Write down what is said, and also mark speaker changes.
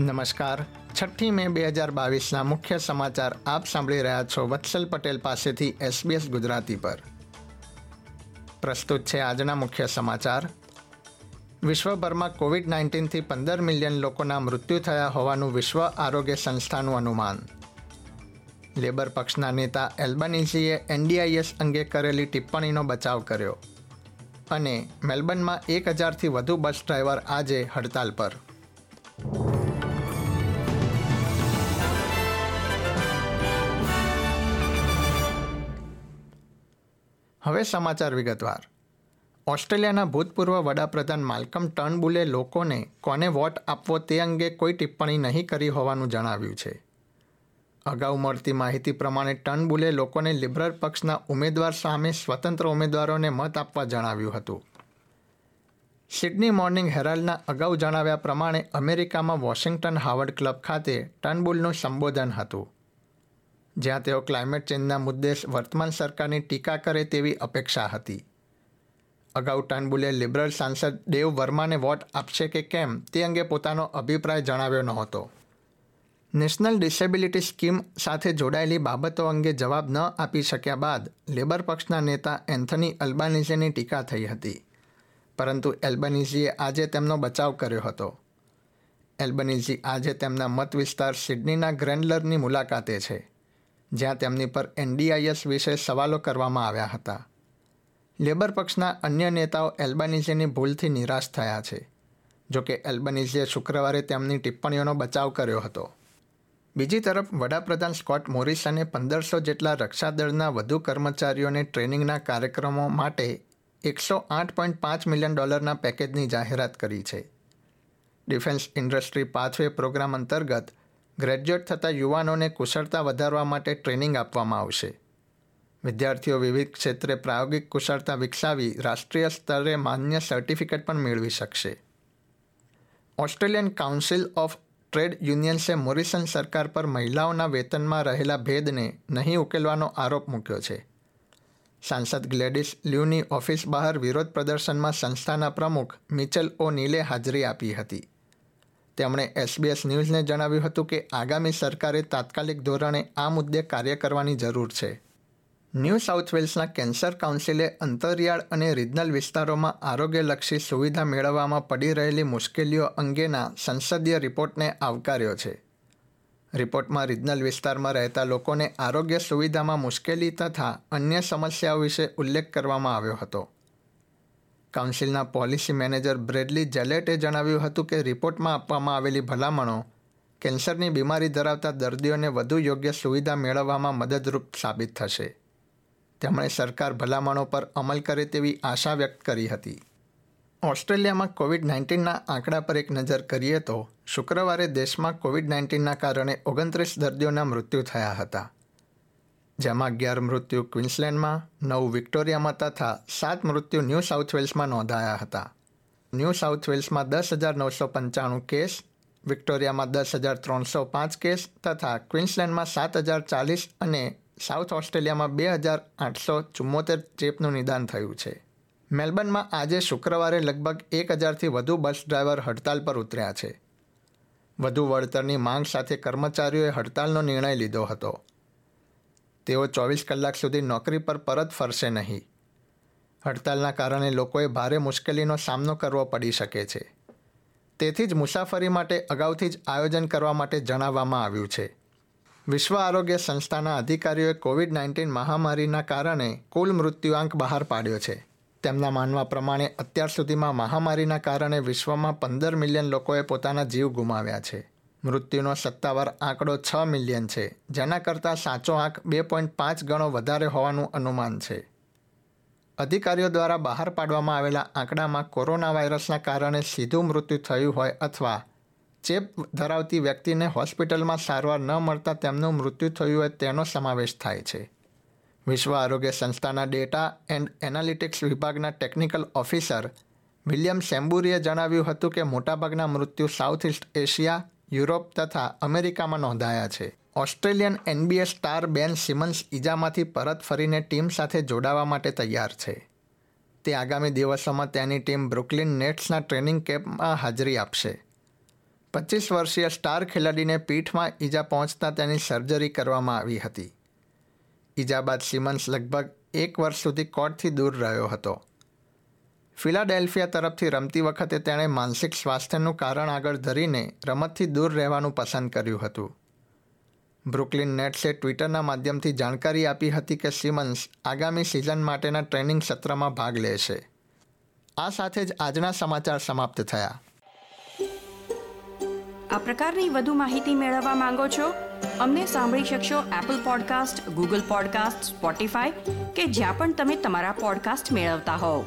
Speaker 1: નમસ્કાર. છઠ્ઠી મે બે હજાર બાવીસના મુખ્ય સમાચાર આપ સાંભળી રહ્યા છો વત્સલ પટેલ પાસેથી એસબીએસ ગુજરાતી પર. પ્રસ્તુત છે આજના મુખ્ય સમાચાર. વિશ્વભરમાં કોવિડ નાઇન્ટીનથી પંદર મિલિયન લોકોના મૃત્યુ થયા હોવાનું વિશ્વ આરોગ્ય સંસ્થાનું અનુમાન. લેબર પક્ષના નેતા એલ્બનીઝીએ એનડીઆઈએસ અંગે કરેલી ટિપ્પણીનો બચાવ કર્યો. અને મેલબર્નમાં એક હજારથી વધુ બસ ડ્રાઈવર આજે હડતાલ પર. હવે સમાચાર વિગતવાર. ઓસ્ટ્રેલિયાના ભૂતપૂર્વ વડાપ્રધાન માલ્કમ ટર્નબુલે લોકોને કોને વોટ આપવો તે અંગે કોઈ ટિપ્પણી નહીં કરી હોવાનું જણાવ્યું છે. અગાઉ મળતી માહિતી પ્રમાણે ટર્નબુલે લોકોને લિબરલ પક્ષના ઉમેદવાર સામે સ્વતંત્ર ઉમેદવારોને મત આપવા જણાવ્યું હતું. સિડની મોર્નિંગ હેરાલ્ડના અગાઉ જણાવ્યા પ્રમાણે અમેરિકામાં વોશિંગ્ટન હાવર્ડ ક્લબ ખાતે ટર્નબુલનું સંબોધન હતું. જ્યાં તેઓ ક્લાઇમેટ ચેન્જના મુદ્દે વર્તમાન સરકારની ટીકા કરે તેવી અપેક્ષા હતી. અગાઉ ટર્નબુલે લિબરલ સાંસદ દેવ વર્માને વોટ આપશે કે કેમ તે અંગે પોતાનો અભિપ્રાય જણાવ્યો નહોતો. નેશનલ ડિસેબિલિટી સ્કીમ સાથે જોડાયેલી બાબતો અંગે જવાબ ન આપી શક્યા બાદ લેબર પક્ષના નેતા એન્થની અલ્બાનીઝીની ટીકા થઈ હતી. પરંતુ એલ્બનીઝીએ આજે તેમનો બચાવ કર્યો હતો. એલ્બનીઝી આજે તેમના મત વિસ્તાર સિડનીના ગ્રેન્ડલરની મુલાકાતે છે. જ્યાં તેમની પર એનડીઆઈએસ વિશે સવાલો કરવામાં આવ્યા હતા. લેબર પક્ષના અન્ય નેતાઓ એલ્બાનીઝીની ભૂલથી નિરાશ થયા છે. જોકે એલ્બનીઝીએ શુક્રવારે તેમની ટિપ્પણીઓનો બચાવ કર્યો હતો. બીજી તરફ, વડાપ્રધાન સ્કોટ મોરિસને પંદરસો જેટલા રક્ષાદળના વધુ કર્મચારીઓને ટ્રેનિંગના કાર્યક્રમો માટે એકસો આઠ પોઈન્ટ પાંચ મિલિયન ડોલરના પેકેજની જાહેરાત કરી છે. ડિફેન્સ ઇન્ડસ્ટ્રી પાથવે પ્રોગ્રામ અંતર્ગત ગ્રેજ્યુએટ થતા યુવાનોને કુશળતા વધારવા માટે ટ્રેનિંગ આપવામાં આવશે. વિદ્યાર્થીઓ વિવિધ ક્ષેત્રે પ્રાયોગિક કુશળતા વિકસાવી રાષ્ટ્રીય સ્તરે માન્ય સર્ટિફિકેટ પણ મેળવી શકશે. ઓસ્ટ્રેલિયન કાઉન્સિલ ઓફ ટ્રેડ યુનિયન્સે મોરિસન સરકાર પર મહિલાઓના વેતનમાં રહેલા ભેદને નહીં ઉકેલવાનો આરોપ મૂક્યો છે. સાંસદ ગ્લેડિસ લ્યુની ઓફિસ બહાર વિરોધ પ્રદર્શનમાં સંસ્થાના પ્રમુખ મિચલ ઓ નીલે હાજરી આપી હતી. તેમણે એસબીએસ ન્યૂઝને જણાવ્યું હતું કે આગામી સરકારે તાત્કાલિક ધોરણે આ મુદ્દે કાર્ય કરવાની જરૂર છે. ન્યૂ સાઉથ વેલ્સના કેન્સર કાઉન્સિલે અંતરિયાળ અને રિજનલ વિસ્તારોમાં આરોગ્યલક્ષી સુવિધા મેળવવામાં પડી રહેલી મુશ્કેલીઓ અંગેના સંસદીય રિપોર્ટને આવકાર્યો છે. રિપોર્ટમાં રિજનલ વિસ્તારમાં રહેતા લોકોને આરોગ્ય સુવિધામાં મુશ્કેલી તથા અન્ય સમસ્યાઓ વિશે ઉલ્લેખ કરવામાં આવ્યો હતો. કાઉન્સિલના પોલિસી મેનેજર બ્રેડલી જેલેટે જણાવ્યું હતું કે રિપોર્ટમાં આપવામાં આવેલી ભલામણો કેન્સરની બીમારી ધરાવતા દર્દીઓને વધુ યોગ્ય સુવિધા મેળવવામાં મદદરૂપ સાબિત થશે. તેમણે સરકાર ભલામણો પર અમલ કરે તેવી આશા વ્યક્ત કરી હતી. ઓસ્ટ્રેલિયામાં કોવિડ નાઇન્ટીનના આંકડા પર એક નજર કરીએ તો શુક્રવારે દેશમાં કોવિડ નાઇન્ટીનના કારણે ઓગણત્રીસ દર્દીઓના મૃત્યુ થયા હતા. જેમાં અગિયાર મૃત્યુ ક્વિન્સલેન્ડમાં, નવ વિક્ટોરિયામાં તથા સાત મૃત્યુ ન્યૂ સાઉથ વેલ્સમાં નોંધાયા હતા. ન્યૂ સાઉથ વેલ્સમાં દસ હજાર નવસો પંચાણું કેસ, વિક્ટોરિયામાં દસ હજાર ત્રણસો પાંચ કેસ તથા ક્વિન્સલેન્ડમાં સાત હજાર ચાલીસ અને સાઉથ ઓસ્ટ્રેલિયામાં બે હજાર આઠસો ચુમ્મોતેર ચેપનું નિદાન થયું છે. મેલબર્નમાં આજે શુક્રવારે લગભગ એક હજારથી વધુ બસ ડ્રાઈવર હડતાલ પર ઉતર્યા છે. વધુ વળતરની માંગ સાથે કર્મચારીઓએ હડતાલનો નિર્ણય લીધો હતો. તેઓ ચોવીસ કલાક સુધી નોકરી પર પરત ફરશે નહીં. હડતાલના કારણે લોકોએ ભારે મુશ્કેલીનો સામનો કરવો પડી શકે છે. તેથી જ મુસાફરી માટે અગાઉથી જ આયોજન કરવા માટે જણાવવામાં આવ્યું છે. વિશ્વ આરોગ્ય સંસ્થાના અધિકારીઓએ કોવિડ નાઇન્ટીન મહામારીના કારણે કુલ મૃત્યુઆંક બહાર પાડ્યો છે. તેમના માનવા પ્રમાણે અત્યાર સુધીમાં મહામારીના કારણે વિશ્વમાં પંદર મિલિયન લોકોએ પોતાના જીવ ગુમાવ્યા છે. મૃત્યુનો સત્તાવાર આંકડો છ મિલિયન છે. જેના કરતાં સાચો આંક બે પોઈન્ટ પાંચ ગણો વધારે હોવાનું અનુમાન છે. અધિકારીઓ દ્વારા બહાર પાડવામાં આવેલા આંકડામાં કોરોના વાયરસના કારણે સીધું મૃત્યુ થયું હોય અથવા ચેપ ધરાવતી વ્યક્તિને હોસ્પિટલમાં સારવાર ન મળતા તેમનું મૃત્યુ થયું હોય તેનો સમાવેશ થાય છે. વિશ્વ આરોગ્ય સંસ્થાના ડેટા એન્ડ એનાલિટિક્સ વિભાગના ટેકનિકલ ઓફિસર વિલિયમ સેમ્બુરીએ જણાવ્યું હતું કે મોટાભાગના મૃત્યુ સાઉથ ઇસ્ટ એશિયા યુરોપ તથા અમેરિકામાં નોંધાયા છે. ઓસ્ટ્રેલિયન એનબીએ સ્ટાર બેન સિમન્સ ઈજામાંથી પરત ફરીને ટીમ સાથે જોડાવા માટે તૈયાર છે. તે આગામી દિવસોમાં તેની ટીમ બ્રુકલિન નેટ્સના ટ્રેનિંગ કેમ્પમાં હાજરી આપશે. પચીસ વર્ષીય સ્ટાર ખેલાડીને પીઠમાં ઈજા પહોંચતા તેની સર્જરી કરવામાં આવી હતી. ઈજા બાદ સિમન્સ લગભગ એક વર્ષ સુધી કોર્ટથી દૂર રહ્યો હતો. ફિલાડેલ્ફિયા તરફથી રમતી વખતે તેણે માનસિક સ્વાસ્થ્યનું કારણ આગળ ધરીને રમતથી દૂર રહેવાનું પસંદ કર્યું હતું. બ્રુકલિન નેટ્સે ટ્વિટરના માધ્યમથી જાણકારી આપી હતી કે સિમન્સ આગામી સિઝન માટેના ટ્રેનિંગ સત્રમાં ભાગ લેશે. આ સાથે જ આજના સમાચાર સમાપ્ત થયા.
Speaker 2: આ પ્રકારની વધુ માહિતી મેળવવા માંગો છો? અમને સાંભળી શકશો Apple podcast Google podcast Spotify કે જ્યાં પણ તમે તમારા પોડકાસ્ટ મેળવતા હોવ.